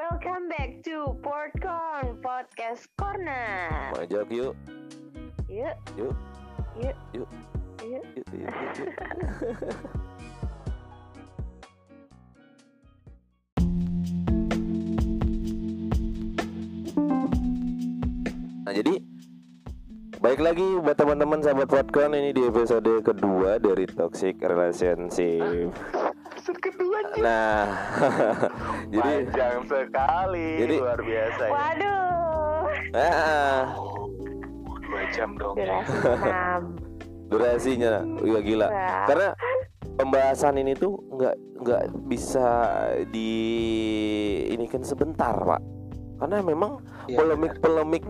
Welcome back to Portcon Podcast Corner. Maju yuk, Yuk, yuk, yuk, yuk, yuk. yuk, yuk, yuk, yuk. Nah jadi Baik lagi buat teman-teman sahabat Podcon ini di episode kedua dari Toxic Relationship. Episode kedua nih. Nah, jadi Panjang sekali, Jadi- luar biasa ya. Waduh, ah, Dua jam dong ya. durasi durasinya juga gila. Wah. Karena pembahasan ini tuh nggak nggak bisa di ini kan sebentar pak. Karena memang Iya, polemik-polemik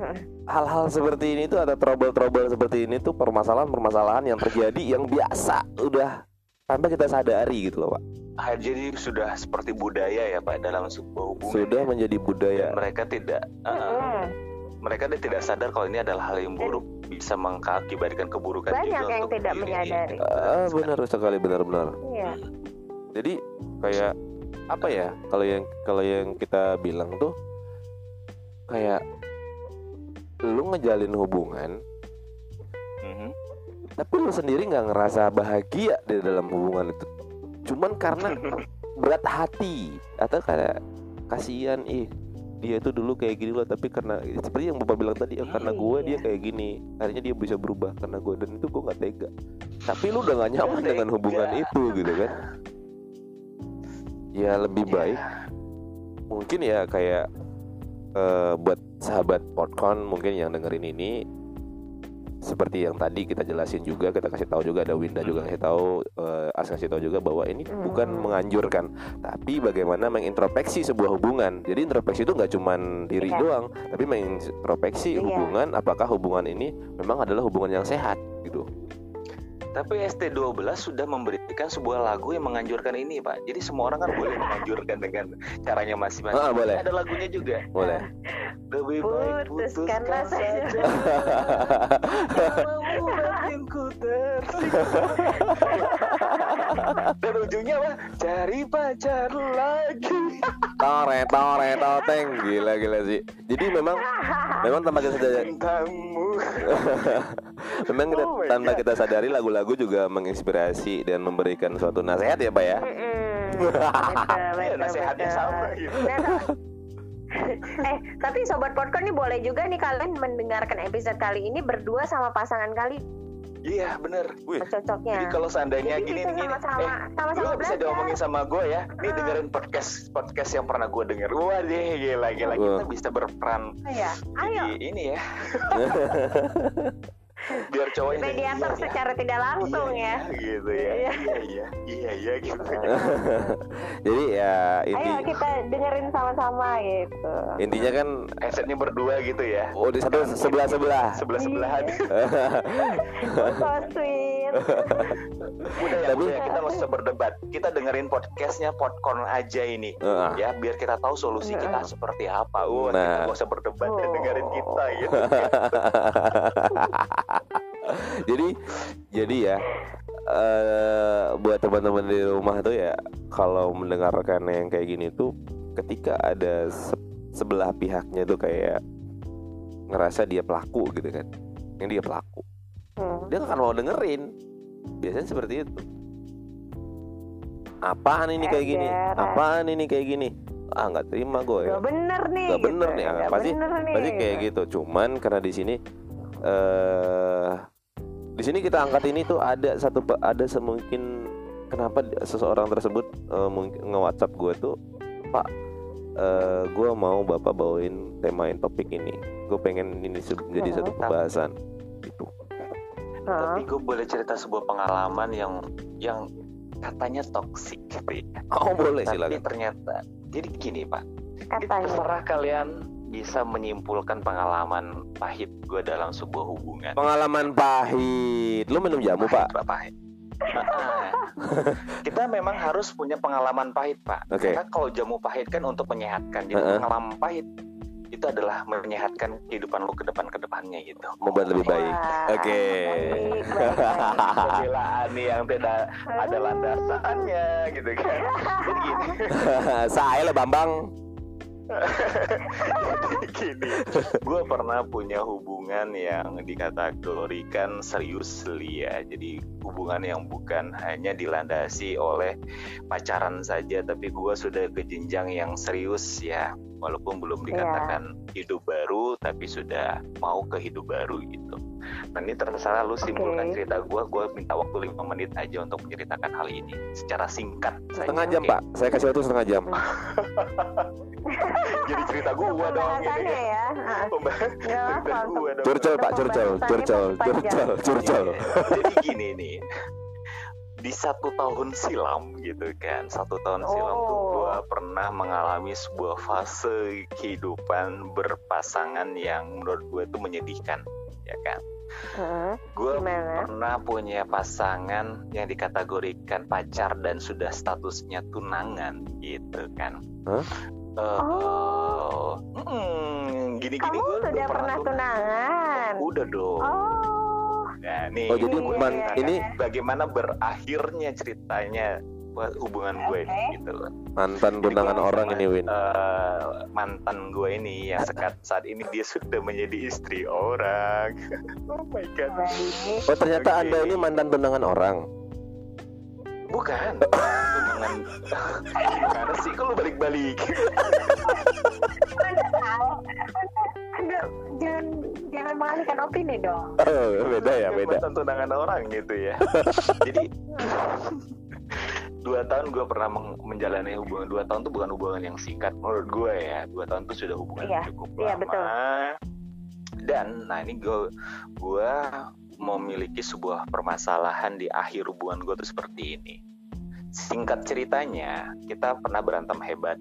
hal-hal seperti ini tuh ada trouble-trouble seperti ini tuh permasalahan-permasalahan yang terjadi yang biasa udah tanpa kita sadari gitu loh pak. Jadi sudah seperti budaya ya Pak dalam sebuah hubungan. Sudah menjadi budaya. Dan mereka tidak uh, mereka dia tidak sadar kalau ini adalah hal yang buruk bisa mengakibatkan keburukan Banyak juga yang untuk tidak diri. menyadari. Ah, benar sekali benar-benar. Iya. Jadi kayak apa ya kalau yang kalau yang kita bilang tuh kayak lu ngejalin hubungan. Tapi lu sendiri nggak ngerasa bahagia di dalam hubungan itu cuman karena berat hati atau kayak kasihan ih dia itu dulu kayak gini loh tapi karena seperti yang bapak bilang tadi ya karena gue dia Iya. kayak gini akhirnya dia bisa berubah karena gue dan itu gue nggak tega tapi lu udah gak nyaman dengan hubungan itu gitu kan ya lebih Ya. baik mungkin ya kayak eh, buat sahabat Podcon mungkin yang dengerin ini seperti yang tadi kita jelasin juga kita kasih tahu juga ada Winda juga kasih tahu eh, As kasih tahu juga bahwa ini bukan Hmm. menganjurkan tapi bagaimana mengintrospeksi sebuah hubungan jadi introspeksi itu nggak cuman diri Iya. doang tapi mengintrospeksi Iya. hubungan apakah hubungan ini memang adalah hubungan yang sehat gitu Tapi ST12 sudah memberikan sebuah lagu yang menganjurkan ini, Pak. Jadi semua orang kan boleh menganjurkan dengan caranya masing-masing. Ah, boleh. Ada lagunya juga. boleh Lebih baik Putuskanlah putuskan saja. tersiksa. Dan ujungnya apa? Cari pacar lagi. tore tore toteng gila gila sih jadi memang memang tanpa kita sadari memang kita, Oh tanpa kita sadari lagu-lagu juga menginspirasi dan memberikan suatu nasihat ya pak ya. Betul, Iya, betul, nasihatnya betul. sama gitu. Nah, eh tapi sobat podcast nih boleh juga nih kalian mendengarkan episode kali ini berdua sama pasangan kali Iya, bener. Wih. cocoknya. Jadi kalau seandainya Jadi gini gini, sama-sama- eh, sama-sama lu bisa diomongin sama gue ya. Nih dengerin podcast podcast yang pernah gue denger. Wah deh, gila gila kita bisa berperan Iya, ayo di ini ya. Biar cowoknya jadi, mediator iya, iya. secara tidak langsung Iya, ya. gitu ya. Iya. Iya iya iya iya gitu. jadi ya inti Ayo kita dengerin sama-sama gitu. intinya kan Headsetnya berdua gitu ya. oh di satu sebelah sebelah Sebelah sebelahan. Oh, so sweet. Udah ya, Tapi- udah ya, kita nggak usah berdebat. Kita dengerin podcastnya Podcorn aja ini. Heeh. Ya, biar kita tahu solusi kita seperti apa. Kita Nah. nggak usah berdebat dan Oh. dengerin kita gitu. jadi jadi ya eh buat teman-teman di rumah tuh ya kalau mendengarkan yang kayak gini tuh ketika ada se- sebelah pihaknya tuh kayak ngerasa dia pelaku gitu kan. Yang dia pelaku. Hmm. dia nggak akan mau dengerin. Biasanya seperti itu. Apaan ini kayak gini? Apaan ini kayak gini? Ah nggak terima gue Gak bener nih. Nggak bener nih, ah, Nggak pasti- bener nih, Pasti kayak gitu. Cuman karena di sini eh di sini kita angkat ini tuh ada satu ada semungkin kenapa seseorang tersebut eh, mungkin nge-WhatsApp gue tuh, "Pak, eh gue mau Bapak bawain temain topik ini. Gue pengen ini jadi satu pembahasan." Gitu. Hah? Tapi gue boleh cerita sebuah pengalaman yang yang katanya toksik gitu ya. Oh, boleh Tapi silakan. ternyata jadi gini pak. Katanya. Terserah kalian bisa menyimpulkan pengalaman pahit gue dalam sebuah hubungan. Pengalaman pahit. Lu minum jamu, Pak? Pak pahit. Ah, kita memang harus punya pengalaman pahit pak. Oke. Karena kalau jamu pahit kan untuk menyehatkan. Jadi Heeh. pengalaman pahit itu adalah menyehatkan kehidupan lu ke depan ke depannya gitu. Membuat lebih baik. Oke. baik. Pembelaan nih yang tidak ada landasannya gitu kan. Jadi gini. Saya lah Bambang. gini gue pernah punya hubungan yang dikategorikan serius ya. Jadi hubungan yang bukan hanya dilandasi oleh pacaran saja tapi gue sudah ke jenjang yang serius ya. Walaupun belum dikatakan yeah. hidup baru tapi sudah mau ke hidup baru gitu nah ini terserah lu simpulkan okay. cerita gue gue minta waktu lima menit aja untuk menceritakan hal ini secara singkat. Setengah jam okay. pak. Saya kasih waktu setengah jam. Jadi cerita gue dong gitu ya, ya. cerita gue dong. Curcol pak curcol curcol curcol curcol. jadi gini nih. Di satu tahun silam gitu kan satu tahun oh. silam tuh gue pernah mengalami sebuah fase kehidupan berpasangan yang menurut gue itu menyedihkan ya kan uh, gue pernah punya pasangan yang dikategorikan pacar dan sudah statusnya tunangan gitu kan. Huh? Uh, oh, mm, gini-gini gue sudah pernah tunangan. Udah dong. Oh. Nah, nih. Oh, jadi hubungan iya, ini bagaimana berakhirnya ceritanya hubungan gue okay. gitu loh. Mantan tunangan orang ini Win. Uh, mantan gue ini yang sekat saat ini dia sudah menjadi istri orang. oh my god. Oh ternyata okay. Anda ini mantan tunangan orang. Bukan. tunangan gimana sih kalau balik-balik? jangan jangan mengalihkan opini dong. Oh, beda ya, beda. Tunangan orang gitu ya. Jadi dua tahun gue pernah menjalani hubungan dua tahun tuh bukan hubungan yang singkat menurut gue ya. Dua tahun tuh sudah hubungan iya, cukup iya, lama. betul. dan nah ini gue gue memiliki sebuah permasalahan di akhir hubungan gue tuh seperti ini. Singkat ceritanya kita pernah berantem hebat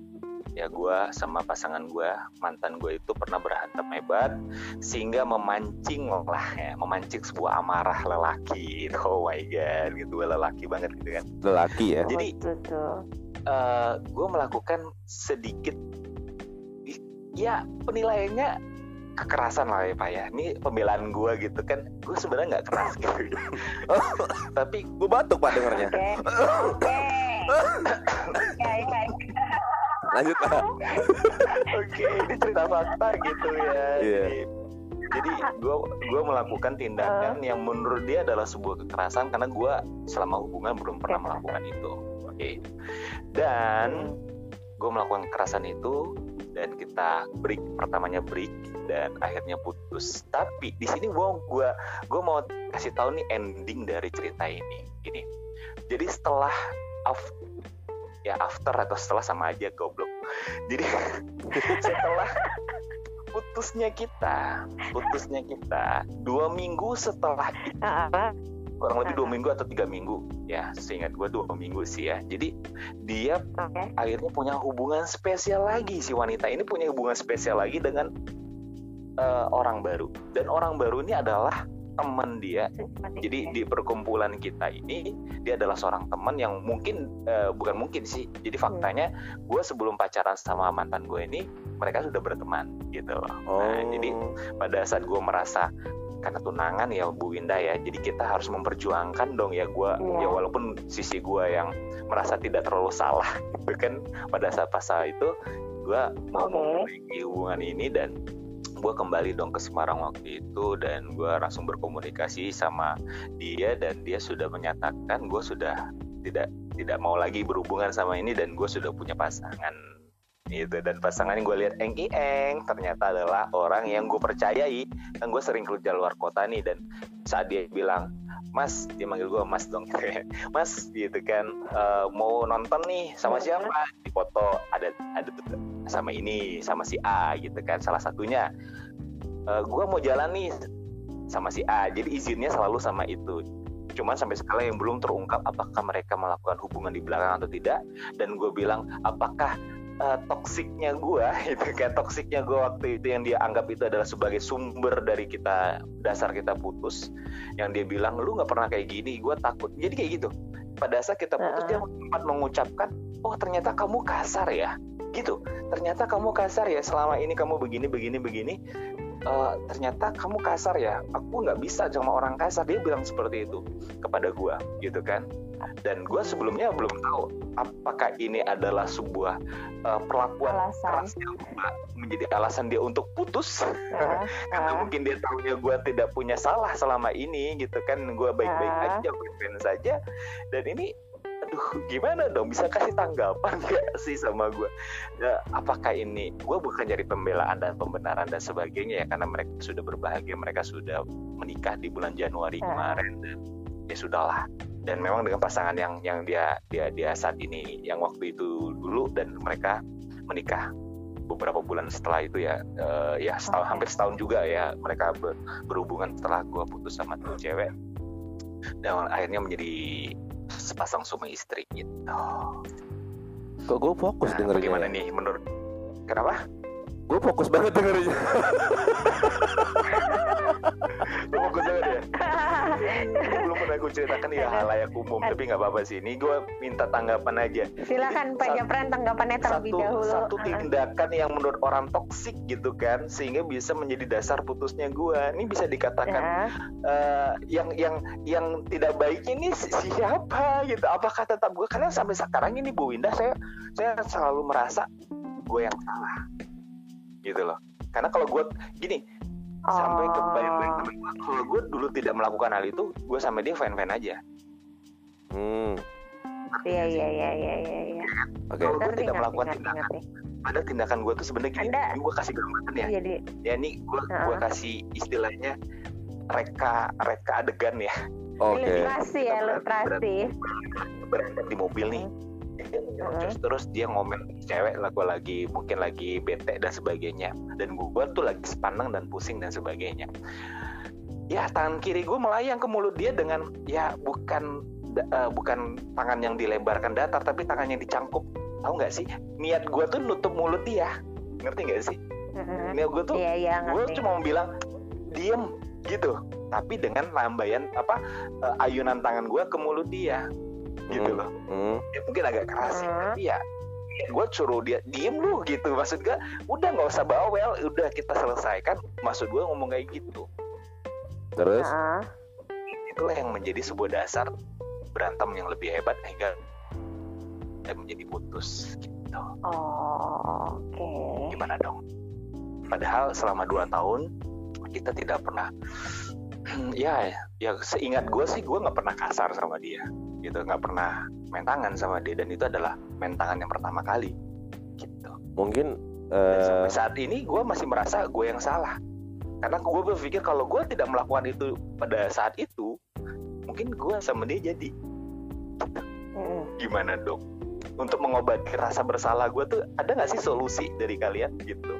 ya gue sama pasangan gue mantan gue itu pernah berantem hebat sehingga memancing lah ya memancing sebuah amarah lelaki oh my god gitu lelaki banget gitu kan. Lelaki ya? Jadi uh, eh, gue melakukan sedikit ya penilaiannya kekerasan lah ya pak ya. Ini pembelaan gue gitu kan. Gue sebenarnya nggak keras gitu. Tapi gue batuk pak dengarnya oke lanjut pak oke ini cerita fakta gitu ya yeah. jadi jadi gue gue melakukan tindakan uh. yang menurut dia adalah sebuah kekerasan karena gue selama hubungan belum pernah melakukan itu oke okay. dan gue melakukan kekerasan itu dan kita break pertamanya break dan akhirnya putus tapi di sini gue gua gue mau kasih tahu nih ending dari cerita ini gini jadi setelah ya after atau setelah sama aja goblok. Jadi setelah putusnya kita putusnya kita dua minggu setelah itu kurang lebih dua minggu atau tiga minggu. Ya seingat gue dua minggu sih ya. Jadi dia okay. akhirnya punya hubungan spesial lagi si wanita ini punya hubungan spesial lagi dengan uh, orang baru. Dan orang baru ini adalah teman dia. Jadi di perkumpulan kita ini dia adalah seorang teman yang mungkin uh, bukan mungkin sih. Jadi hmm. faktanya gue sebelum pacaran sama mantan gue ini mereka sudah berteman gitu loh. Oh. Nah, jadi pada saat gue merasa karena tunangan ya Bu Winda ya jadi kita harus memperjuangkan dong ya gue yeah. ya walaupun sisi gue yang merasa tidak terlalu salah gitu kan pada saat pasal itu gue mau okay. memperbaiki hubungan ini dan gue kembali dong ke Semarang waktu itu dan gue langsung berkomunikasi sama dia dan dia sudah menyatakan gue sudah tidak tidak mau lagi berhubungan sama ini dan gue sudah punya pasangan. Itu dan pasangan gue lihat eng eng ternyata adalah orang yang gue percayai. Dan gue sering kerja luar kota nih dan saat dia bilang Mas dia manggil gue Mas dong. Mas gitu kan. Uh, mau nonton nih sama iya. siapa? Di foto ada ada sama ini sama si A gitu kan. Salah satunya. Uh, eh, gue mau jalan nih sama si A. Jadi izinnya selalu sama itu. Cuman sampai sekarang yang belum terungkap apakah mereka melakukan hubungan di belakang atau tidak. Dan gue bilang apakah uh, toksiknya gue itu kan. Toksiknya gue waktu itu yang dia anggap itu adalah sebagai sumber dari kita dasar kita putus. Yang dia bilang lu nggak pernah kayak gini gue takut. Jadi kayak gitu. Pada saat kita putus uh -uh. dia sempat mengucapkan oh ternyata kamu kasar ya. Gitu. Ternyata kamu kasar ya selama ini kamu begini begini begini uh, ternyata kamu kasar ya aku nggak bisa sama orang kasar dia bilang seperti itu kepada gua gitu kan dan gue sebelumnya belum tahu apakah ini adalah sebuah uh, perlakuan alasan. keras yang menjadi alasan dia untuk putus Ya, karena ah. mungkin dia tahunya gue tidak punya salah selama ini gitu kan gue baik-baik Ah. aja baik saja dan ini aduh gimana dong bisa kasih tanggapan gak sih sama gue ya, apakah ini gue bukan cari pembelaan dan pembenaran dan sebagainya ya karena mereka sudah berbahagia mereka sudah menikah di bulan Januari Ah. kemarin dan ya sudahlah dan memang dengan pasangan yang yang dia dia dia saat ini yang waktu itu dulu dan mereka menikah beberapa bulan setelah itu ya eh, ya setahun Oke. hampir setahun juga ya mereka ber- berhubungan setelah gue putus sama tuh cewek dan akhirnya menjadi sepasang suami istri gitu. Kok gue fokus Nah, dengerinnya? bagaimana ya? nih menurut kenapa? Gue fokus banget dengerinnya. Fokus banget ya? Ini belum pernah gue ceritakan ya hal layak umum tapi nggak apa-apa sih. Ini gue minta tanggapan aja. Silakan Pak Japran tanggapannya terlebih satu dahulu. satu tindakan yang menurut orang toksik gitu kan sehingga bisa menjadi dasar putusnya gua ini bisa dikatakan Ya. eh, yang yang yang tidak baik ini si- siapa gitu apakah tetap gue karena sampai sekarang ini Bu Winda saya saya selalu merasa gue yang salah gitu loh karena kalau gue gini sampai ke Oh. baik-baik temen gue kalau gue dulu tidak melakukan hal itu gue sama dia fan fan aja Hmm, Iya iya iya iya iya. iya. oke. Kalau gue tidak melakukan ngerti, tindakan ngerti. ada tindakan gue tuh sebenarnya gini Anda- gue kasih gambaran ya Jadi ya ini gue gue kasih istilahnya reka reka adegan ya Oke. ilustrasi ya ilustrasi. berantem di mobil nih dia nyerocos terus dia ngomel cewek lah gue lagi mungkin lagi bete dan sebagainya. Dan gue tuh lagi sepaneng dan pusing dan sebagainya. Ya tangan kiri gue melayang ke mulut dia dengan ya bukan eh, bukan tangan yang dilebarkan datar tapi tangan yang dicangkup. Tahu nggak sih? Niat gue tuh nutup mulut dia. Ngerti nggak sih? Mm-mm. niat gue tuh Iya iya gue cuma mau bilang diem gitu. Tapi dengan lambaian apa eh, ayunan tangan gue ke mulut dia gitu Hmm. loh. Hmm, ya mungkin agak keras sih Hmm. tapi ya gue suruh dia diem lu gitu. Maksud gue udah nggak usah bawel udah kita selesaikan. Maksud gue ngomong kayak gitu. Terus? Itulah yang menjadi sebuah dasar berantem yang lebih hebat hingga dan menjadi putus gitu. Oh, Oke. gimana dong? Padahal selama dua tahun kita tidak pernah ya ya seingat gue sih gue nggak pernah kasar sama dia gitu nggak pernah main tangan sama dia dan itu adalah main tangan yang pertama kali gitu. Mungkin Dan eh, sampai saat ini gue masih merasa gue yang salah. Karena gue berpikir kalau gue tidak melakukan itu pada saat itu mungkin gue sama dia jadi. Mm-mm. gimana dong? Untuk mengobati rasa bersalah gue tuh ada nggak sih solusi dari kalian gitu?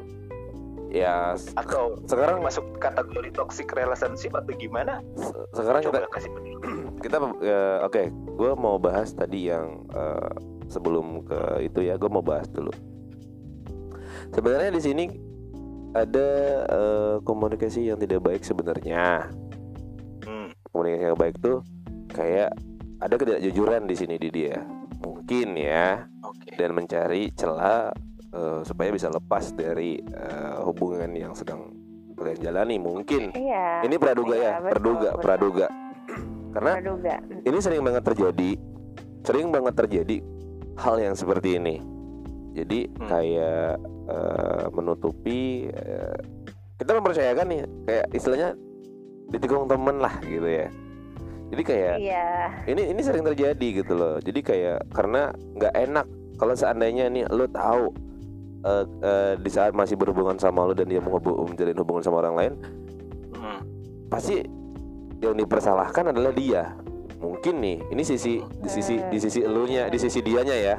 Ya atau sekarang masuk kategori toxic relationship atau gimana? Se- sekarang kita coba kasih penjelasan. kita eh, oke gue mau bahas tadi yang eh, sebelum ke itu ya gue mau bahas dulu. Sebenarnya di sini ada eh, komunikasi yang tidak baik sebenarnya. Hmm, komunikasi yang baik tuh kayak ada ketidakjujuran di sini di dia. Mungkin ya. Oke. Dan mencari celah eh, supaya bisa lepas dari eh, hubungan yang sedang kalian jalani mungkin. Iya. ini praduga Iya, ya betul, praduga betul. praduga karena ini sering banget terjadi sering banget terjadi hal yang seperti ini. Jadi Hmm. kayak eh, menutupi eh, kita mempercayakan nih kayak istilahnya ditikung temen lah gitu ya. Jadi kayak Iya. ini ini sering terjadi gitu loh. Jadi kayak karena nggak enak kalau seandainya nih lo tahu eh, eh, di saat masih berhubungan sama lo dan dia mau menjalin hubungan sama orang lain Hmm, pasti yang dipersalahkan adalah dia. Mungkin nih ini sisi di sisi di sisi elunya di sisi dianya ya.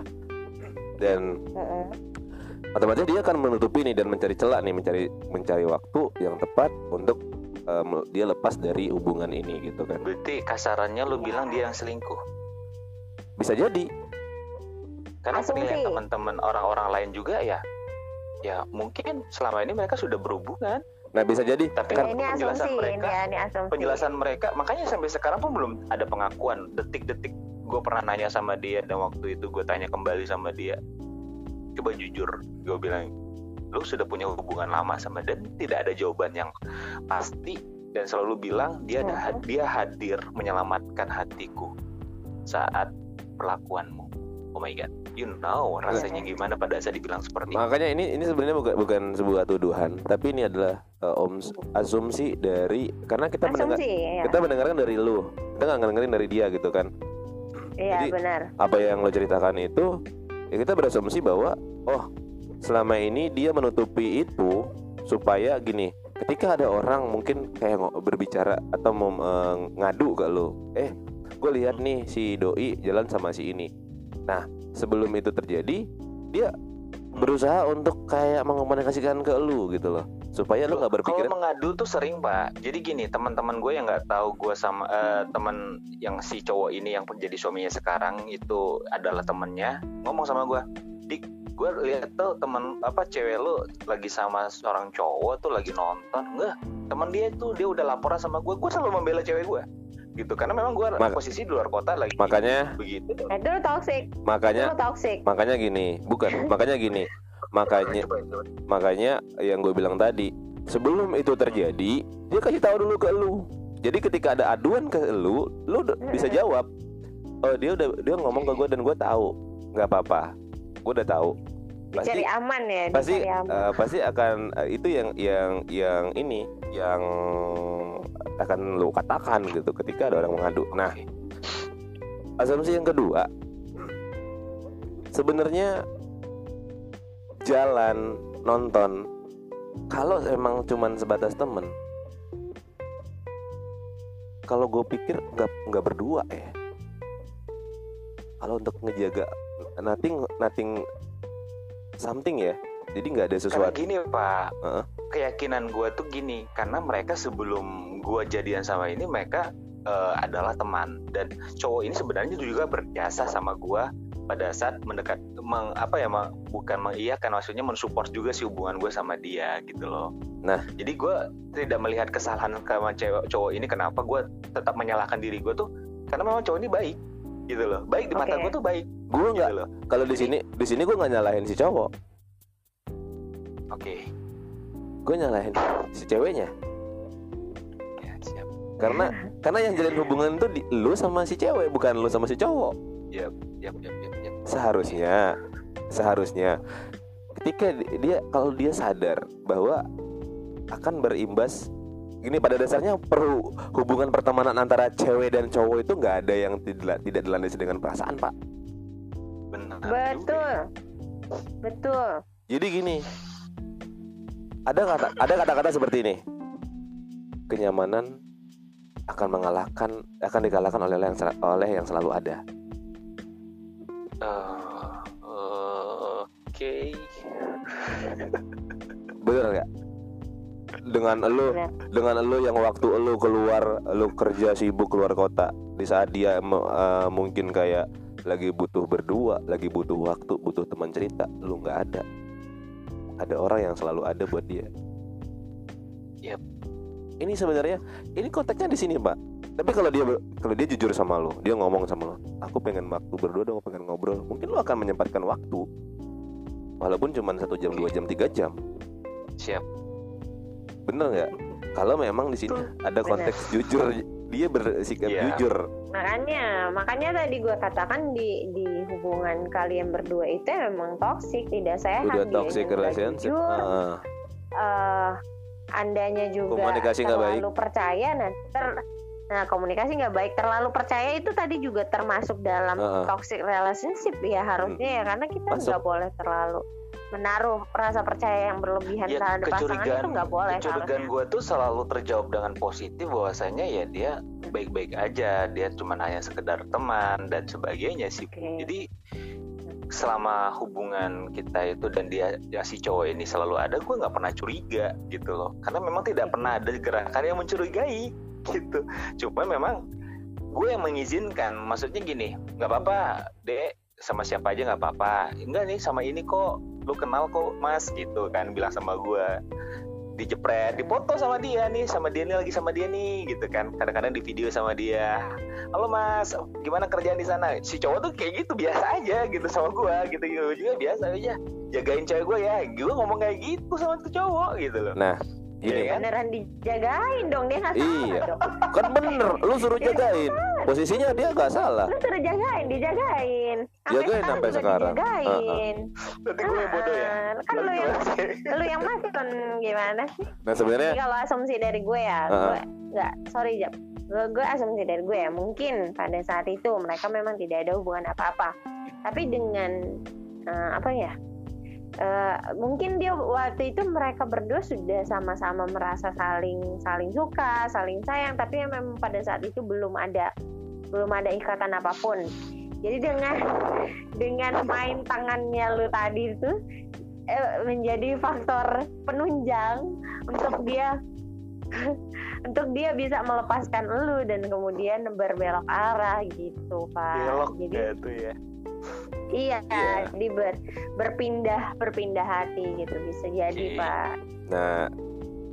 Dan otomatis dia akan menutupi nih dan mencari celah nih mencari mencari waktu yang tepat untuk em, dia lepas dari hubungan ini gitu kan. Berarti kasarannya lu bilang dia yang selingkuh? Bisa jadi. Karena penilaian teman-teman orang-orang lain juga ya ya mungkin selama ini mereka sudah berhubungan nah bisa jadi tapi Ya, kan ini penjelasan asumsi, mereka ini, ya, ini asumsi. penjelasan mereka makanya sampai sekarang pun belum ada pengakuan detik-detik gue pernah nanya sama dia dan waktu itu gue tanya kembali sama dia coba jujur gue bilang lu sudah punya hubungan lama sama dan tidak ada jawaban yang pasti dan selalu bilang dia ada Mhm. dia hadir menyelamatkan hatiku saat perlakuanmu oh my god. You know rasanya gimana pada saat dibilang seperti itu. Makanya ini ini sebenarnya bukan bukan sebuah tuduhan, tapi ini adalah uh, om asumsi dari karena kita mendengar asumsi ya kita mendengarkan dari lu, kita nggak dengerin dari dia gitu kan. iya jadi- benar. Apa yang lo ceritakan itu, ya kita berasumsi bahwa oh selama ini dia menutupi itu supaya gini, ketika ada orang mungkin kayak berbicara atau mau eh, ngadu ke lu, eh gue lihat nih si doi jalan sama si ini. Nah sebelum itu terjadi, dia berusaha untuk kayak mengkomunikasikan ke lu gitu loh, supaya lu nggak berpikir Kalau mengadu tuh sering pak. Jadi gini teman-teman gue yang nggak tahu gue sama eh, teman yang si cowok ini yang menjadi suaminya sekarang itu adalah temennya ngomong sama gue, dik gue lihat tuh temen apa cewek lu lagi sama seorang cowok tuh lagi nonton. Enggak teman dia tuh dia udah laporan sama gue gue selalu membela cewek gue gitu. Karena memang gue Mak- posisi di luar kota lagi makanya begitu. Itu toxic. Makanya itu toxic. makanya gini bukan makanya gini. Makanya makanya yang gue bilang tadi sebelum itu terjadi dia kasih tahu dulu ke lu. Jadi ketika ada aduan ke lu lu bisa jawab oh dia udah dia ngomong ke gue dan gue tahu. Nggak apa-apa. Gue udah tahu pasti dicari aman ya pasti aman. eh, pasti akan eh, itu yang yang yang ini yang akan lu katakan gitu ketika ada orang mengadu. Nah asumsi yang kedua sebenarnya jalan nonton kalau emang cuman sebatas temen kalau gue pikir nggak nggak berdua ya. Kalau untuk ngejaga nothing nothing something ya jadi nggak ada Karena sesuatu gini pak, Heeh. keyakinan gue tuh gini, karena mereka sebelum gue jadian sama ini mereka eh, adalah teman dan cowok ini sebenarnya juga berjasa sama gue pada saat mendekat, meng, apa ya, meng- bukan mengiyakan, maksudnya mensupport juga si hubungan gue sama dia gitu loh. Nah. jadi gue tidak melihat kesalahan sama cewek cowok ini, kenapa gue tetap menyalahkan diri gue tuh, karena memang cowok ini baik gitu loh, baik di mata Oke. gue tuh baik gue nggak gitu loh. kalau di sini di sini gue nggak nyalahin si cowok Oke, gue nyalahin si ceweknya ya siap. karena karena yang jalin hubungan itu di, lu sama si cewek bukan lu sama si cowok yap, yap, yap, yap. seharusnya seharusnya ketika di- dia kalau dia sadar bahwa akan berimbas gini pada dasarnya perlu hubungan pertemanan antara cewek dan cowok itu nggak ada yang tidak tidak dilandasi dengan perasaan pak Benar. betul juga. betul jadi gini ada kata ada kata-kata seperti ini kenyamanan akan mengalahkan akan dikalahkan oleh yang oleh yang selalu ada Eh, eh, Oke. bener nggak dengan elu Bener. dengan elu yang waktu elu keluar elu kerja sibuk keluar kota di saat dia eh, mungkin kayak lagi butuh berdua lagi butuh waktu butuh teman cerita lu nggak ada ada orang yang selalu ada buat dia Yap. ini sebenarnya ini konteksnya di sini pak tapi kalau dia kalau dia jujur sama lu dia ngomong sama lu aku pengen waktu berdua dong pengen ngobrol mungkin lu akan menyempatkan waktu walaupun cuma satu jam dua jam tiga jam Siap. Bener nggak? Kalau memang di sini ada konteks jujur dia bersikap Iya. jujur. Makanya makanya tadi gue katakan di di hubungan kalian berdua itu memang toksik tidak sehat udah nggak relationship. jujur, Ah, eh, andanya juga Komunikasi nggak baik. terlalu percaya nah ter nah komunikasi nggak baik. Terlalu percaya itu tadi juga termasuk dalam Heeh. toxic relationship ya harusnya ya karena kita nggak boleh terlalu menaruh rasa percaya yang berlebihan Ya, terhadap pasangan itu kecurigaan nggak boleh kecurigaan gue tuh selalu terjawab dengan positif bahwasanya ya dia baik-baik aja. Dia cuma hanya sekedar teman dan sebagainya sih. Oke. jadi selama hubungan kita itu dan dia ya si cowok ini selalu ada gue nggak pernah curiga gitu loh. Karena memang tidak pernah ada gerakan yang mencurigai gitu. Cuma memang gue yang mengizinkan. Maksudnya gini nggak apa-apa dek sama siapa aja nggak apa-apa. Enggak nih sama ini kok. Lu kenal kok mas gitu kan bilang sama gue dijepret dipoto sama dia nih sama dia nih lagi sama dia nih gitu kan. Kadang-kadang di video sama dia. Halo mas gimana kerjaan di sana? Si cowok tuh kayak gitu biasa aja gitu sama gue gitu. Gitu juga biasa aja. Jagain cewek gue ya. Gue ngomong kayak gitu sama tuh cowok gitu loh. Nah Gini, Iya kan? beneran dijagain dong dia nggak salah Iya. dong kan bener, lu suruh jagain. Posisinya dia nggak salah. lu suruh jagain dijagain Jagain sampai juga sekarang. dijagain Berarti gue yang bodoh ya. Ah, kan lu yang lu yang makan gimana sih Nah sebenarnya Jadi kalau asumsi dari gue ya Ah. gue nggak sorry jap gue, gue asumsi dari gue ya mungkin pada saat itu mereka memang tidak ada hubungan apa-apa tapi dengan eh, apa ya eh, mungkin dia waktu itu mereka berdua sudah sama-sama merasa saling saling suka saling sayang tapi memang pada saat itu belum ada belum ada ikatan apa pun jadi dengan dengan main tangannya lu tadi itu eh, menjadi faktor penunjang untuk dia untuk dia bisa melepaskan lu dan kemudian berbelok arah gitu pak Belok jadi gitu ya. Iya Iya. jadi ber, berpindah berpindah hati gitu bisa jadi Oke. pak. Nah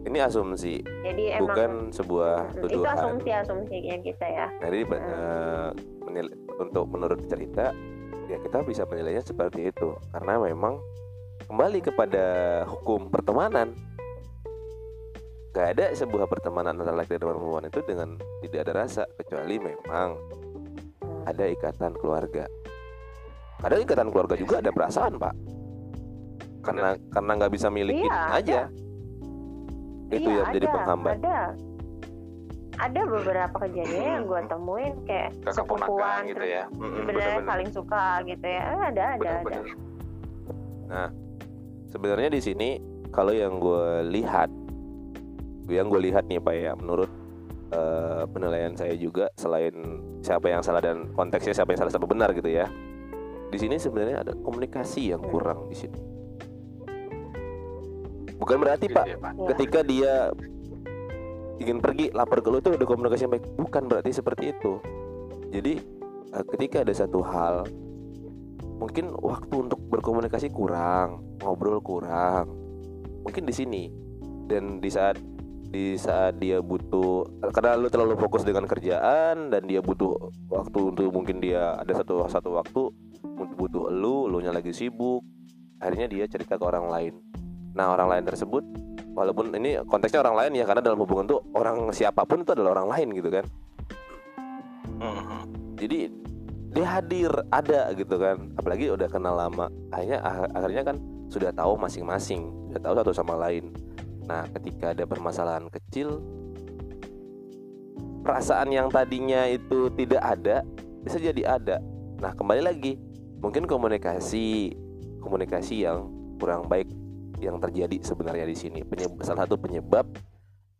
ini asumsi, jadi emang bukan sebuah Mm, itu tuduhan. asumsi asumsinya kita ya. Nah, jadi eh, menil- untuk menurut cerita ya kita bisa menilainya seperti itu. Karena memang kembali kepada hukum pertemanan. Gak ada sebuah pertemanan antara laki dan perempuan itu dengan tidak ada rasa kecuali memang ada ikatan keluarga ada ikatan keluarga juga ada perasaan pak. Karena karena nggak bisa milikin Iya, aja. itu Iya, yang menjadi ada, penghambat. ada. Ada beberapa kejadian yang gue temuin kayak sepupuan gitu ya. Bener-bener. saling suka gitu ya. Ada ada ada. Bener-bener. sebenarnya di sini kalau yang gue lihat yang gue lihat nih pak ya menurut eh, penilaian saya juga selain siapa yang salah dan konteksnya siapa yang salah siapa benar gitu ya di sini sebenarnya ada komunikasi yang kurang di sini. Bukan berarti pak ketika dia ingin pergi lapor ke lu itu ada komunikasi yang baik. Bukan berarti seperti itu. Jadi eh, ketika ada satu hal mungkin waktu untuk berkomunikasi kurang ngobrol kurang. Mungkin di sini. Dan di saat di saat dia butuh karena lu terlalu fokus dengan kerjaan dan dia butuh waktu untuk mungkin dia ada satu satu waktu butuh lu lu nya lagi sibuk. Akhirnya dia cerita ke orang lain. Nah orang lain tersebut walaupun ini konteksnya orang lain ya karena dalam hubungan tuh orang siapa pun itu adalah orang lain gitu kan. Mm-mm. jadi dia hadir ada gitu kan. Apalagi udah kenal lama. Akhirnya ah- akhirnya kan sudah tahu masing-masing sudah tahu satu sama lain. Nah ketika ada permasalahan kecil perasaan yang tadinya itu tidak ada bisa jadi ada. Nah kembali lagi mungkin komunikasi komunikasi yang kurang baik yang terjadi sebenarnya di sini. Penyeb- salah satu penyebab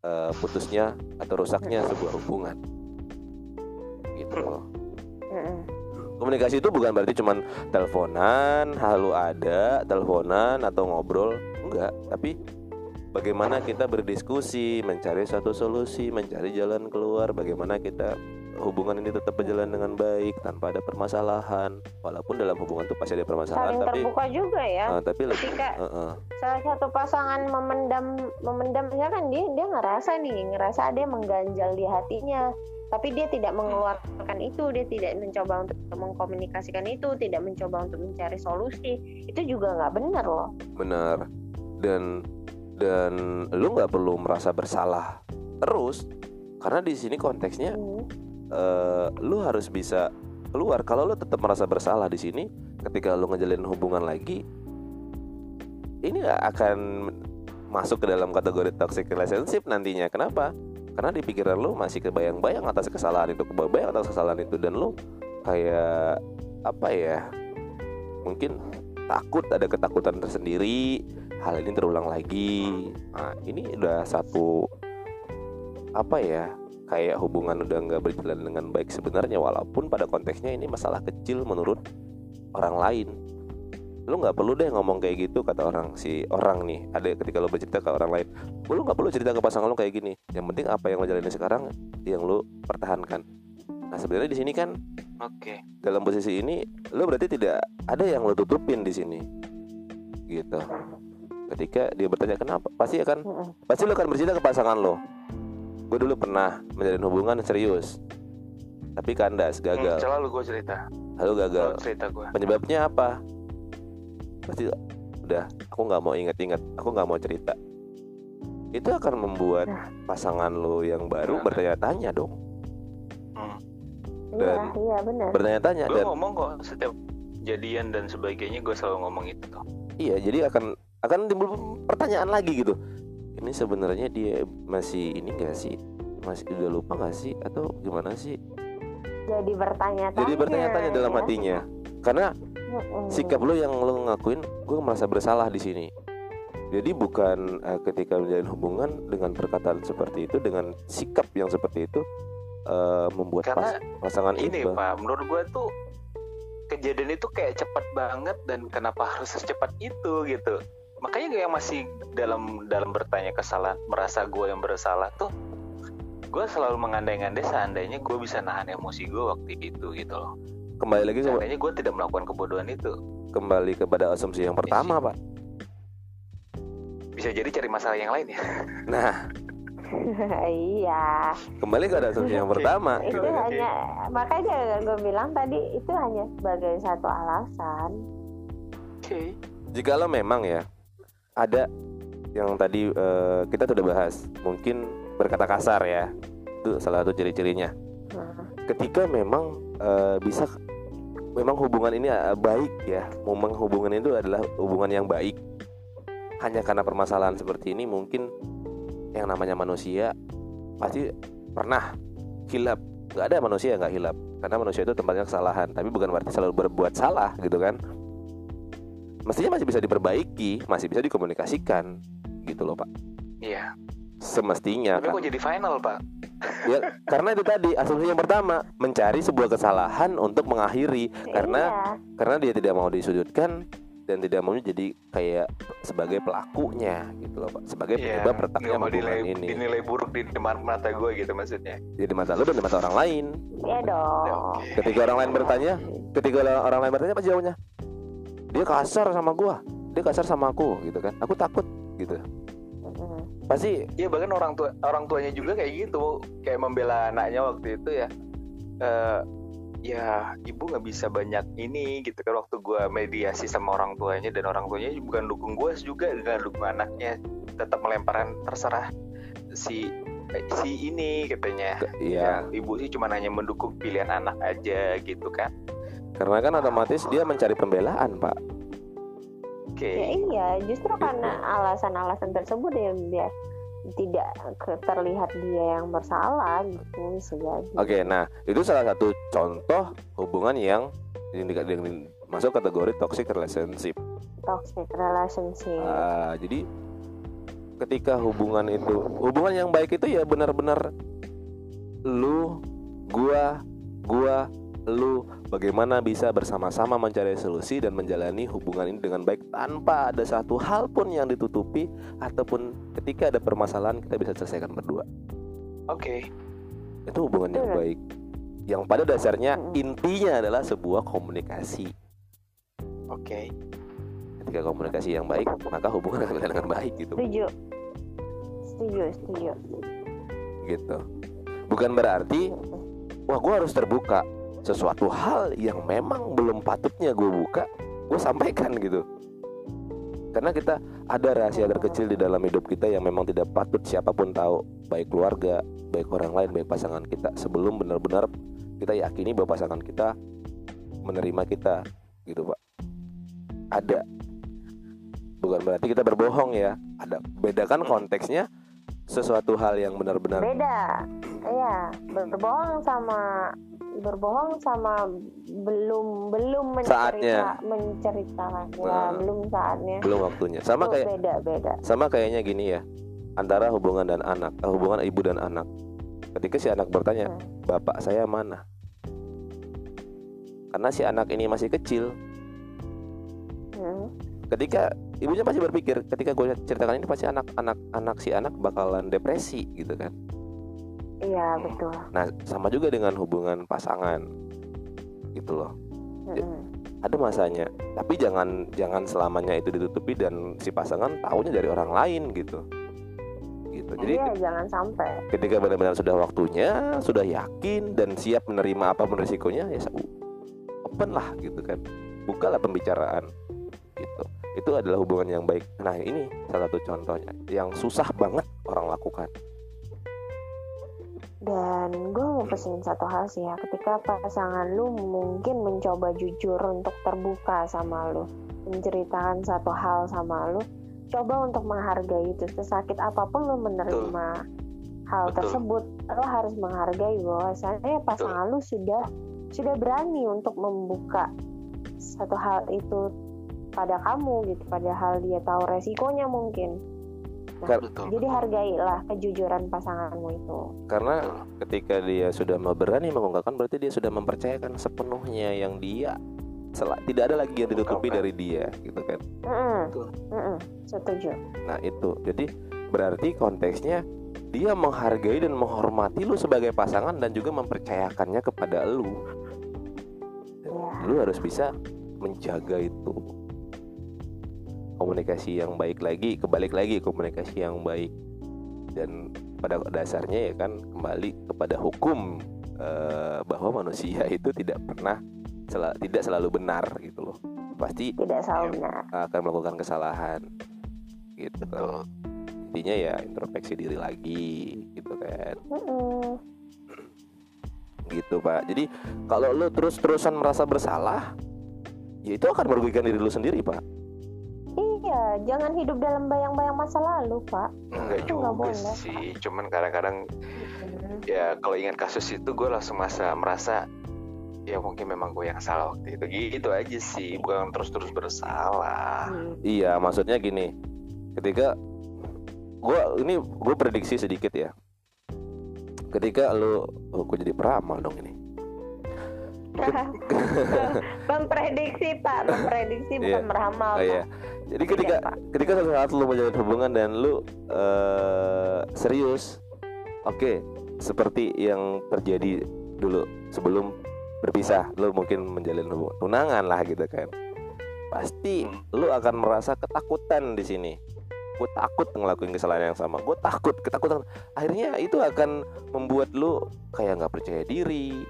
eh, putusnya atau rusaknya sebuah hubungan. Gitu. Komunikasi itu bukan berarti cuman teleponan, halo ada, teleponan atau ngobrol, enggak, tapi bagaimana kita berdiskusi, mencari suatu solusi, mencari jalan keluar, bagaimana kita hubungan ini tetap berjalan dengan baik tanpa ada permasalahan. Walaupun dalam hubungan itu pasti ada permasalahan, saling tapi terbuka juga ya eh, tapi lebih ketika eh, eh. salah satu pasangan memendam memendam misalkan dia dia ngerasa nih ngerasa ada yang mengganjal di hatinya tapi dia tidak mengeluarkan itu dia tidak mencoba untuk mengkomunikasikan itu tidak mencoba untuk mencari solusi itu juga nggak benar loh benar dan dan lu nggak perlu merasa bersalah terus karena di sini konteksnya Hmm. Eh, lu harus bisa keluar. Kalau lu tetap merasa bersalah di sini ketika lu ngejalin hubungan lagi ini akan masuk ke dalam kategori toxic relationship nantinya. Kenapa? Karena di pikiran lu masih kebayang-bayang atas kesalahan itu kebayang atas kesalahan itu dan lu kayak apa ya mungkin takut ada ketakutan tersendiri hal ini terulang lagi. Nah ini udah satu apa ya kayak hubungan udah nggak berjalan dengan baik sebenarnya walaupun pada konteksnya ini masalah kecil menurut orang lain. Lu nggak perlu deh ngomong kayak gitu kata orang si orang nih ada ketika lu bercerita ke orang lain. Lu nggak perlu cerita ke pasangan lu kayak gini. Yang penting apa yang lo jalanin sekarang yang lu pertahankan. Nah sebenarnya di sini kan Oke. dalam posisi ini lu berarti tidak ada yang lu tutupin di sini. Gitu. Ketika dia bertanya kenapa? Pasti akan pasti lu akan bercerita ke pasangan lo gue dulu pernah menjalin hubungan serius tapi kandas Hmm, gagal selalu gue cerita. lalu gagal Selalu cerita gue. penyebabnya apa pasti udah aku nggak mau ingat-ingat aku nggak mau cerita itu akan membuat Nah. pasangan lo yang baru Nah. bertanya-tanya dong Hmm. iya Dan- iya benar bertanya-tanya gue dan ngomong kok setiap jadian dan sebagainya gue selalu ngomong itu iya jadi akan akan timbul pertanyaan lagi gitu ini sebenarnya dia masih ini gak sih? Masih udah lupa gak sih? Atau gimana sih? Jadi bertanya-tanya. Jadi bertanya-tanya dalam ya. hatinya. Karena sikap lo yang lo ngakuin gue merasa bersalah di sini. Jadi bukan eh, ketika menjalin hubungan dengan perkataan seperti itu dengan sikap yang seperti itu eh, membuat Karena pas- pasangan ini itu pak menurut gue tuh kejadian itu kayak cepat banget dan kenapa harus secepat itu gitu makanya kayak masih dalam dalam bertanya kesalahan merasa gue yang bersalah tuh gue selalu mengandai-andai seandainya gue bisa nahan emosi gue waktu itu gitu loh. Kembali lagi seandainya gue tidak melakukan kebodohan itu. Kembali kepada asumsi yang pertama pak. Bisa jadi cari masalah yang lain ya. Nah. Iya. Kembali ke asumsi yang pertama. Itu Oke. hanya makanya gue bilang tadi itu hanya sebagai satu alasan. Oke. Jika lo memang ya ada yang tadi eh, kita sudah bahas. Mungkin berkata kasar ya itu salah satu ciri-cirinya. Nah, ketika memang eh, bisa memang hubungan ini eh, baik ya memang hubungan itu adalah hubungan yang baik. Hanya karena permasalahan seperti ini mungkin yang namanya manusia pasti pernah hilap. Nggak ada manusia yang nggak hilap karena manusia itu tempatnya kesalahan. Tapi bukan berarti selalu berbuat salah gitu kan mestinya masih bisa diperbaiki masih bisa dikomunikasikan gitu loh pak. Iya. Semestinya tapi kan. kok jadi final pak? Ya karena itu tadi asumsi yang pertama mencari sebuah kesalahan untuk mengakhiri. Karena iya. karena dia tidak mau disudutkan dan tidak mau jadi kayak sebagai pelakunya gitu loh pak. Sebagai Iya, penyebab retaknya hubungan dinilai, ini. dinilai buruk di depan mata gue gitu maksudnya. Jadi mata lu dan di mata orang lain. Iya dong. Oke. ketika orang lain bertanya ketika orang- orang lain bertanya apa jawabnya dia kasar sama gua. Dia kasar sama aku gitu kan. Aku takut gitu. Mm-mm. pasti Iya bahkan orang tua orang tuanya juga kayak gitu. Kayak membela anaknya waktu itu ya. Eh ya ibu nggak bisa banyak ini gitu kan. Waktu gua mediasi sama orang tuanya dan orang tuanya bukan dukung gue juga dan dukung anaknya. Tetap melemparkan terserah si eh, si ini katanya. Ya ya ibu sih cuma hanya mendukung pilihan anak aja gitu kan karena kan otomatis dia mencari pembelaan pak. Oke. Ya iya justru karena alasan-alasan tersebut yang dia tidak terlihat dia yang bersalah gitu bisa jadi. Oke, nah itu salah satu contoh hubungan yang yang, di- yang di- masuk kategori toxic relationship. toxic relationship. Ah, jadi ketika hubungan itu hubungan yang baik itu ya benar-benar lu, gua, gua, lu bagaimana bisa bersama-sama mencari solusi dan menjalani hubungan ini dengan baik tanpa ada satu hal pun yang ditutupi ataupun ketika ada permasalahan kita bisa selesaikan berdua. oke Itu hubungan yang baik. Yang pada dasarnya intinya adalah sebuah komunikasi. oke Ketika komunikasi yang baik, maka hubungan akan berjalan dengan baik gitu. setuju setuju setuju Gitu. Bukan berarti wah gue harus terbuka sesuatu hal yang memang belum patutnya gue buka, gue sampaikan gitu. Karena kita ada rahasia terkecil di dalam hidup kita yang memang tidak patut siapa pun tahu, baik keluarga, baik orang lain, baik pasangan kita sebelum benar-benar kita yakini bahwa pasangan kita menerima kita gitu, Pak. Ada. Bukan berarti kita berbohong ya. Ada bedakan konteksnya sesuatu hal yang benar-benar beda iya berbohong sama berbohong sama belum belum mencerita Saatnya. menceritakan ya Nah. belum saatnya belum waktunya. Sama Itu kayak beda beda sama kayaknya gini ya antara hubungan dan anak eh, hubungan ibu dan anak ketika si anak bertanya Hmm. bapak saya mana karena si anak ini masih kecil Hmm. ketika ibunya pasti berpikir ketika gue ceritakan ini pasti anak anak anak si anak bakalan depresi gitu kan iya betul. Nah sama juga dengan hubungan pasangan. Gitu loh. Mm-mm. ada masanya. Tapi jangan jangan selamanya itu ditutupi dan si pasangan taunya dari orang lain gitu. Gitu. Jadi iya jangan sampai. ketika benar-benar sudah waktunya sudah yakin dan siap menerima apa pun risikonya ya open lah gitu kan. Bukalah pembicaraan gitu. Itu adalah hubungan yang baik. Nah ini salah satu contohnya yang susah banget orang lakukan dan gue mau pesan satu hal sih ya ketika pasangan lu mungkin mencoba jujur untuk terbuka sama lu menceritakan satu hal sama lu coba untuk menghargai itu sesakit apa pun lu menerima Betul. hal Betul. tersebut lu harus menghargai bahwasanya pasangan Betul. lu sudah sudah berani untuk membuka satu hal itu pada kamu gitu padahal dia tahu resikonya mungkin Nah, betul, jadi hargailah kejujuran pasanganmu itu. Karena ketika dia sudah berani mengungkapkan berarti dia sudah mempercayakan sepenuhnya yang dia tidak ada lagi yang ditutupi dari dia gitu kan. Mm -mm. Setuju. Nah, itu. Jadi berarti konteksnya dia menghargai dan menghormati lu sebagai pasangan dan juga mempercayakannya kepada lu. Yeah. Lu harus bisa menjaga itu komunikasi yang baik lagi kebalik lagi komunikasi yang baik. Dan pada dasarnya ya kan kembali kepada hukum eh, bahwa manusia itu tidak pernah sel tidak selalu benar gitu loh. Pasti tidak selalu benar. akan melakukan kesalahan gitu. Betul. intinya ya introspeksi diri lagi gitu kan. Mm -mm. gitu pak. Jadi kalau lo terus terusan merasa bersalah ya itu akan merugikan diri lo sendiri pak Iya, jangan hidup dalam bayang-bayang masa lalu, Pak. Enggak itu juga boleh, sih. Pak. Cuman kadang-kadang hmm. ya kalau ingat kasus itu gue langsung masa merasa ya mungkin memang gue yang salah waktu itu gitu aja sih bukan terus-terus bersalah hmm. iya maksudnya gini ketika gue ini gue prediksi sedikit ya ketika lo oh, gue jadi peramal dong ini memprediksi pak memprediksi bukan yeah. meramal oh, iya jadi ketika ya, ketika suatu saat lu menjalin hubungan dan lu uh, serius oke okay, seperti yang terjadi dulu sebelum berpisah lu mungkin menjalin hubungan tunangan lah gitu kan. Pasti hmm. lu akan merasa ketakutan di sini. Gue takut ngelakuin kesalahan yang sama. Gue takut ketakutan. Akhirnya itu akan membuat lu kayak nggak percaya diri.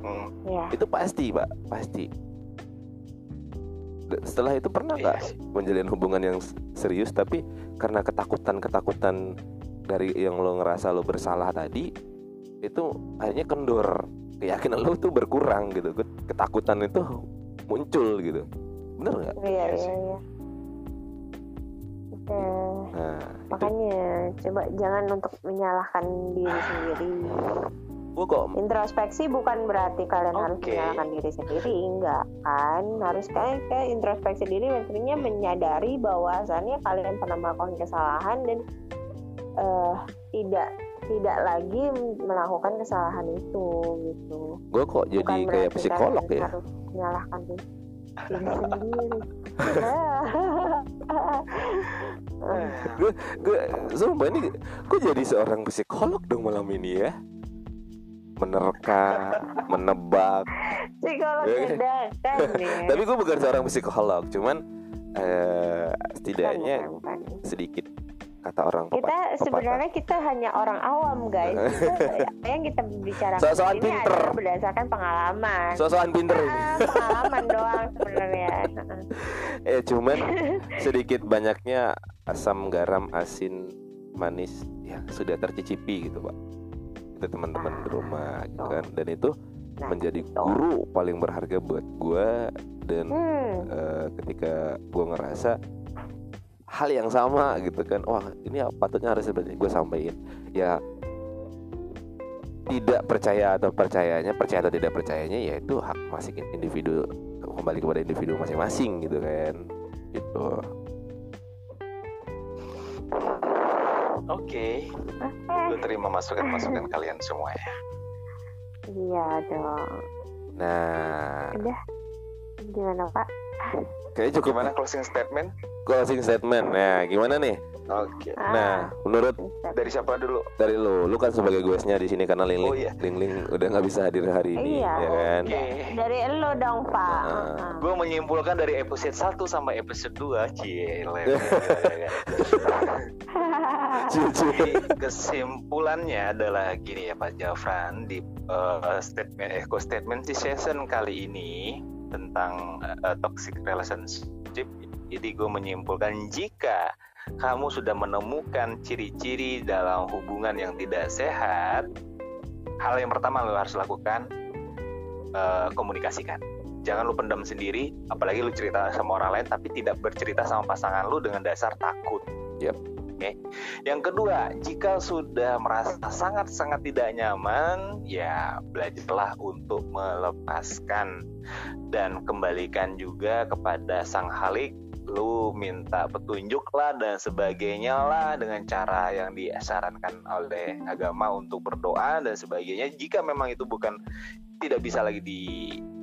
Hmm. ya. itu pasti pak pasti setelah itu pernah nggak iya. menjalin hubungan yang serius? Tapi karena ketakutan-ketakutan dari yang lo ngerasa lo bersalah tadi itu akhirnya kendor. Keyakinan lo tuh berkurang gitu. Ketakutan itu muncul gitu. Bener nggak? Iya iya iya Nah, makanya itu. coba jangan untuk menyalahkan diri sendiri gue kok introspeksi bukan berarti kalian okay. harus menyalahkan diri sendiri enggak kan? Harus kayak kayak introspeksi diri maksudnya menyadari bahwasannya kalian pernah melakukan kesalahan dan uh, tidak tidak lagi melakukan kesalahan itu gitu. Gue kok jadi bukan kayak psikolog ya? harus menyalahkan diri sendiri. Gue gue sumpah ini gue jadi seorang psikolog dong malam ini ya menerka, menebak. Psikolog ya. kan Tapi gue bukan seorang psikolog, cuman uh, setidaknya bukan, bukan. sedikit kata orang kita sebenarnya kita hanya orang awam guys kita, yang kita bicara so ini pinter. adalah berdasarkan pengalaman sosokan pinter ah, pengalaman doang sebenarnya eh cuman sedikit banyaknya asam garam asin manis yang sudah tercicipi gitu pak ke teman-teman di rumah gitu kan. Dan itu nah, menjadi guru paling berharga buat gue dan hmm. uh, ketika gue ngerasa hal yang sama gitu kan. Wah ini patutnya harus sebenarnya gue sampaikan. Ya tidak percaya atau percayanya percaya atau tidak percayanya ya itu hak masing individu kembali kepada individu masing-masing gitu kan. Gitu Oke. Okay. Lu terima masukan-masukan kalian semua ya. Iya dong. Nah. Udah. Gimana Pak? Kayaknya cukup mana closing statement? Closing statement. Nah, gimana nih? Oke. Okay. Ah, nah, menurut dari siapa dulu? Dari lu. Lu kan sebagai guestnya di sini karena Ling Ling, oh, iya. Ling Ling udah nggak bisa hadir hari ini, iya. ya kan? Okay. Dari lu dong, Pak. Nah. Uh. Gue menyimpulkan dari episode 1 sampai episode 2, cie. Jadi kesimpulannya adalah gini ya Pak Jafran di uh, statement eco statement session kali ini tentang uh, toxic relationship Jadi gue menyimpulkan jika kamu sudah menemukan ciri-ciri dalam hubungan yang tidak sehat, hal yang pertama lo harus lakukan uh, komunikasikan. Jangan lu pendam sendiri, apalagi lu cerita sama orang lain tapi tidak bercerita sama pasangan lu dengan dasar takut. Yep. Oke. Okay. Yang kedua, jika sudah merasa sangat-sangat tidak nyaman, ya belajarlah untuk melepaskan dan kembalikan juga kepada sang halik lu minta petunjuk lah dan sebagainya lah dengan cara yang disarankan oleh agama untuk berdoa dan sebagainya. Jika memang itu bukan tidak bisa lagi di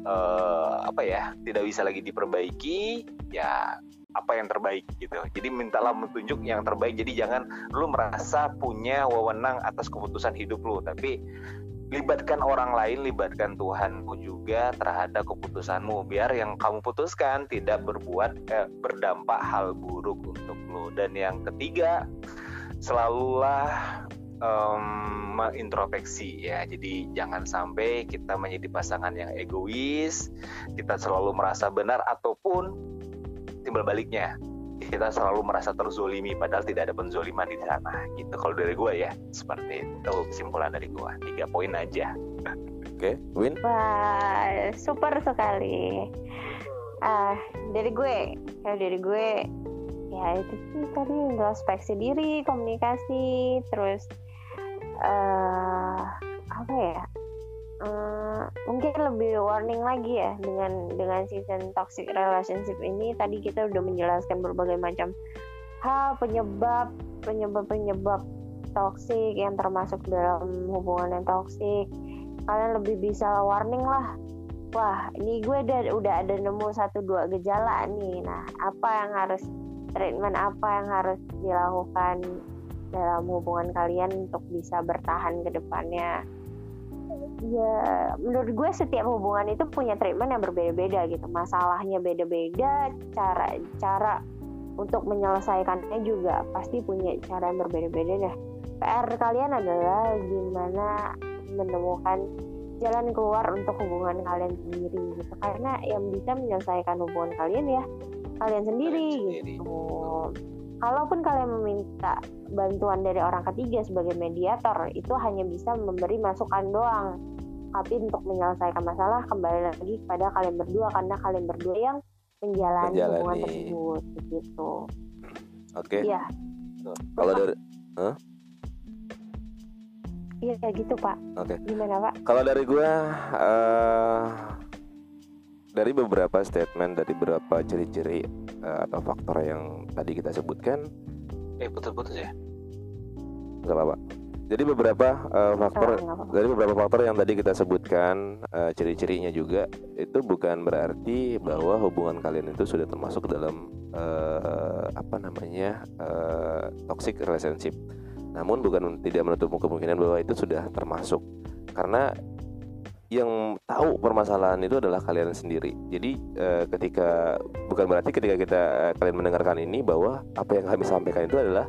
uh, apa ya tidak bisa lagi diperbaiki ya apa yang terbaik gitu. Jadi mintalah petunjuk yang terbaik. Jadi jangan lu merasa punya wewenang atas keputusan hidup lu. Tapi libatkan orang lain, libatkan Tuhanmu juga terhadap keputusanmu, biar yang kamu putuskan tidak berbuat eh, berdampak hal buruk untuk lo. Dan yang ketiga, selalulah um, introspeksi ya. Jadi jangan sampai kita menjadi pasangan yang egois, kita selalu merasa benar ataupun timbal baliknya kita selalu merasa terzolimi padahal tidak ada penzoliman di sana. Gitu kalau dari gue ya seperti itu kesimpulan dari gue tiga poin aja. Oke okay, Win? Wah super sekali. Ah uh, dari gue. Kalau dari gue ya itu sih tadi introspeksi diri komunikasi terus uh, apa ya uh, mungkin lebih warning lagi ya dengan dengan season toxic relationship ini. Tadi kita udah menjelaskan berbagai macam hal penyebab penyebab penyebab toxic yang termasuk dalam hubungan yang toxic. Kalian lebih bisa warning lah. Wah ini gue udah udah ada nemu satu dua gejala nih. Nah apa yang harus treatment apa yang harus dilakukan dalam hubungan kalian untuk bisa bertahan ke depannya ya menurut gue setiap hubungan itu punya treatment yang berbeda-beda gitu. Masalahnya beda-beda cara cara untuk menyelesaikannya juga pasti punya cara yang berbeda-beda deh PR kalian adalah gimana menemukan jalan keluar untuk hubungan kalian sendiri gitu. Karena yang bisa menyelesaikan hubungan kalian ya kalian sendiri, kalian sendiri. gitu kalaupun kalian meminta bantuan dari orang ketiga sebagai mediator itu hanya bisa memberi masukan doang tapi untuk menyelesaikan masalah kembali lagi kepada kalian berdua karena kalian berdua yang menjalani, menjalani. hubungan tersebut begitu oke okay. iya kalau dari huh? iya kayak gitu pak oke okay. gimana pak kalau dari gue uh, dari beberapa statement dari beberapa ciri-ciri atau faktor yang tadi kita sebutkan eh putus-putus ya? nggak apa-apa. Jadi beberapa uh, faktor oh, dari beberapa faktor yang tadi kita sebutkan uh, ciri-cirinya juga itu bukan berarti bahwa hubungan kalian itu sudah termasuk dalam uh, apa namanya uh, toxic relationship. Namun bukan tidak menutup kemungkinan bahwa itu sudah termasuk. Karena yang tahu permasalahan itu adalah kalian sendiri. Jadi eh, ketika bukan berarti ketika kita eh, kalian mendengarkan ini bahwa apa yang kami sampaikan itu adalah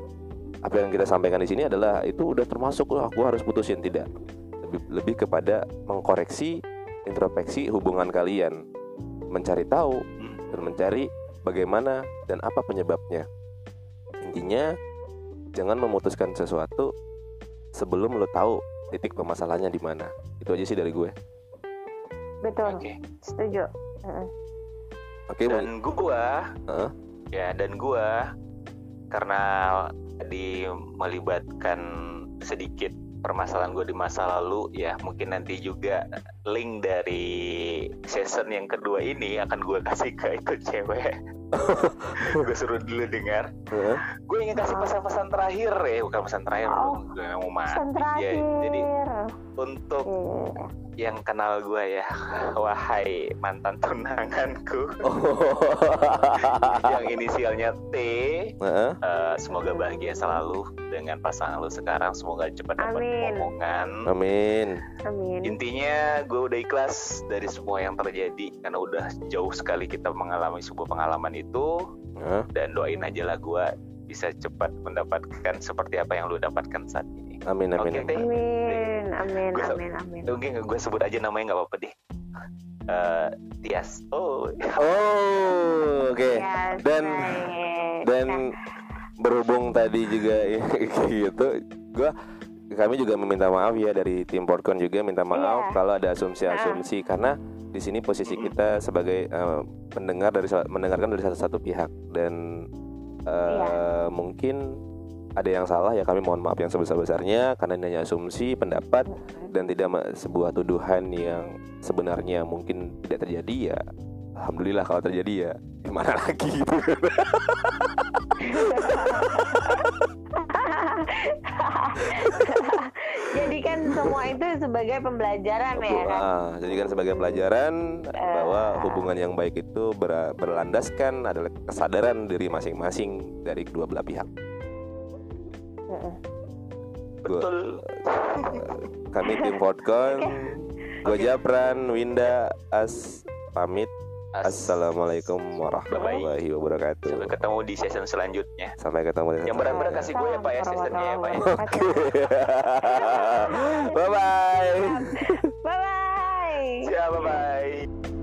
apa yang kita sampaikan di sini adalah itu udah termasuk loh aku harus putusin tidak. Lebih lebih kepada mengkoreksi introspeksi hubungan kalian, mencari tahu dan mencari bagaimana dan apa penyebabnya. Intinya jangan memutuskan sesuatu sebelum lo tahu titik permasalahannya di mana itu aja sih dari gue betul okay. setuju uh. oke okay, dan gue uh? ya dan gue karena tadi melibatkan sedikit permasalahan gue di masa lalu ya mungkin nanti juga link dari season yang kedua ini akan gue kasih ke itu cewek gue suruh dulu dengar uh? gue ingin kasih pesan-pesan terakhir ya bukan pesan terakhir oh, gue mau mati ya, jadi untuk yeah yang kenal gue ya. Wahai mantan tunanganku. Yang inisialnya T. Uh-huh. uh, semoga bahagia selalu dengan pasangan lu sekarang. Semoga cepat dapat omongan. Amin. Amin. Intinya gue udah ikhlas dari semua yang terjadi karena udah jauh sekali kita mengalami sebuah pengalaman itu. Uh. dan doain aja lah gue bisa cepat mendapatkan seperti apa yang lu dapatkan saat ini. Amin amin okay, amin. amin gua, amin amin mungkin gue sebut aja namanya nggak apa-apa deh eh, Tias. Oh, Oh, oke. Ya, Dan dan berhubung tadi juga gitu, gua kami juga meminta maaf ya dari tim Portkon juga minta maaf Iya. kalau ada asumsi-asumsi karena di sini posisi kita sebagai eh, pendengar dari salah- mendengarkan dari satu satu pihak dan eh, Iya. mungkin ada yang salah ya kami mohon maaf yang sebesar-besarnya karena ini hanya asumsi pendapat dan tidak sebuah tuduhan yang sebenarnya mungkin tidak terjadi ya alhamdulillah kalau terjadi ya gimana lagi gitu Jadikan semua itu sebagai pembelajaran ya kan. Ah, jadikan sebagai pelajaran Eh. bahwa hubungan yang baik itu ber- berlandaskan adalah kesadaran diri masing-masing dari kedua belah pihak. Betul. Kami tim Vodcon, gue Japran, Winda, As pamit. As- Assalamualaikum warahmatullahi wabarakatuh. Sampai ketemu di season selanjutnya. Sampai ketemu di Yang berat-berat kasih gue ya Pak ya seasonnya ya Pak ya. Bye bye. Bye bye. Siap, bye-bye.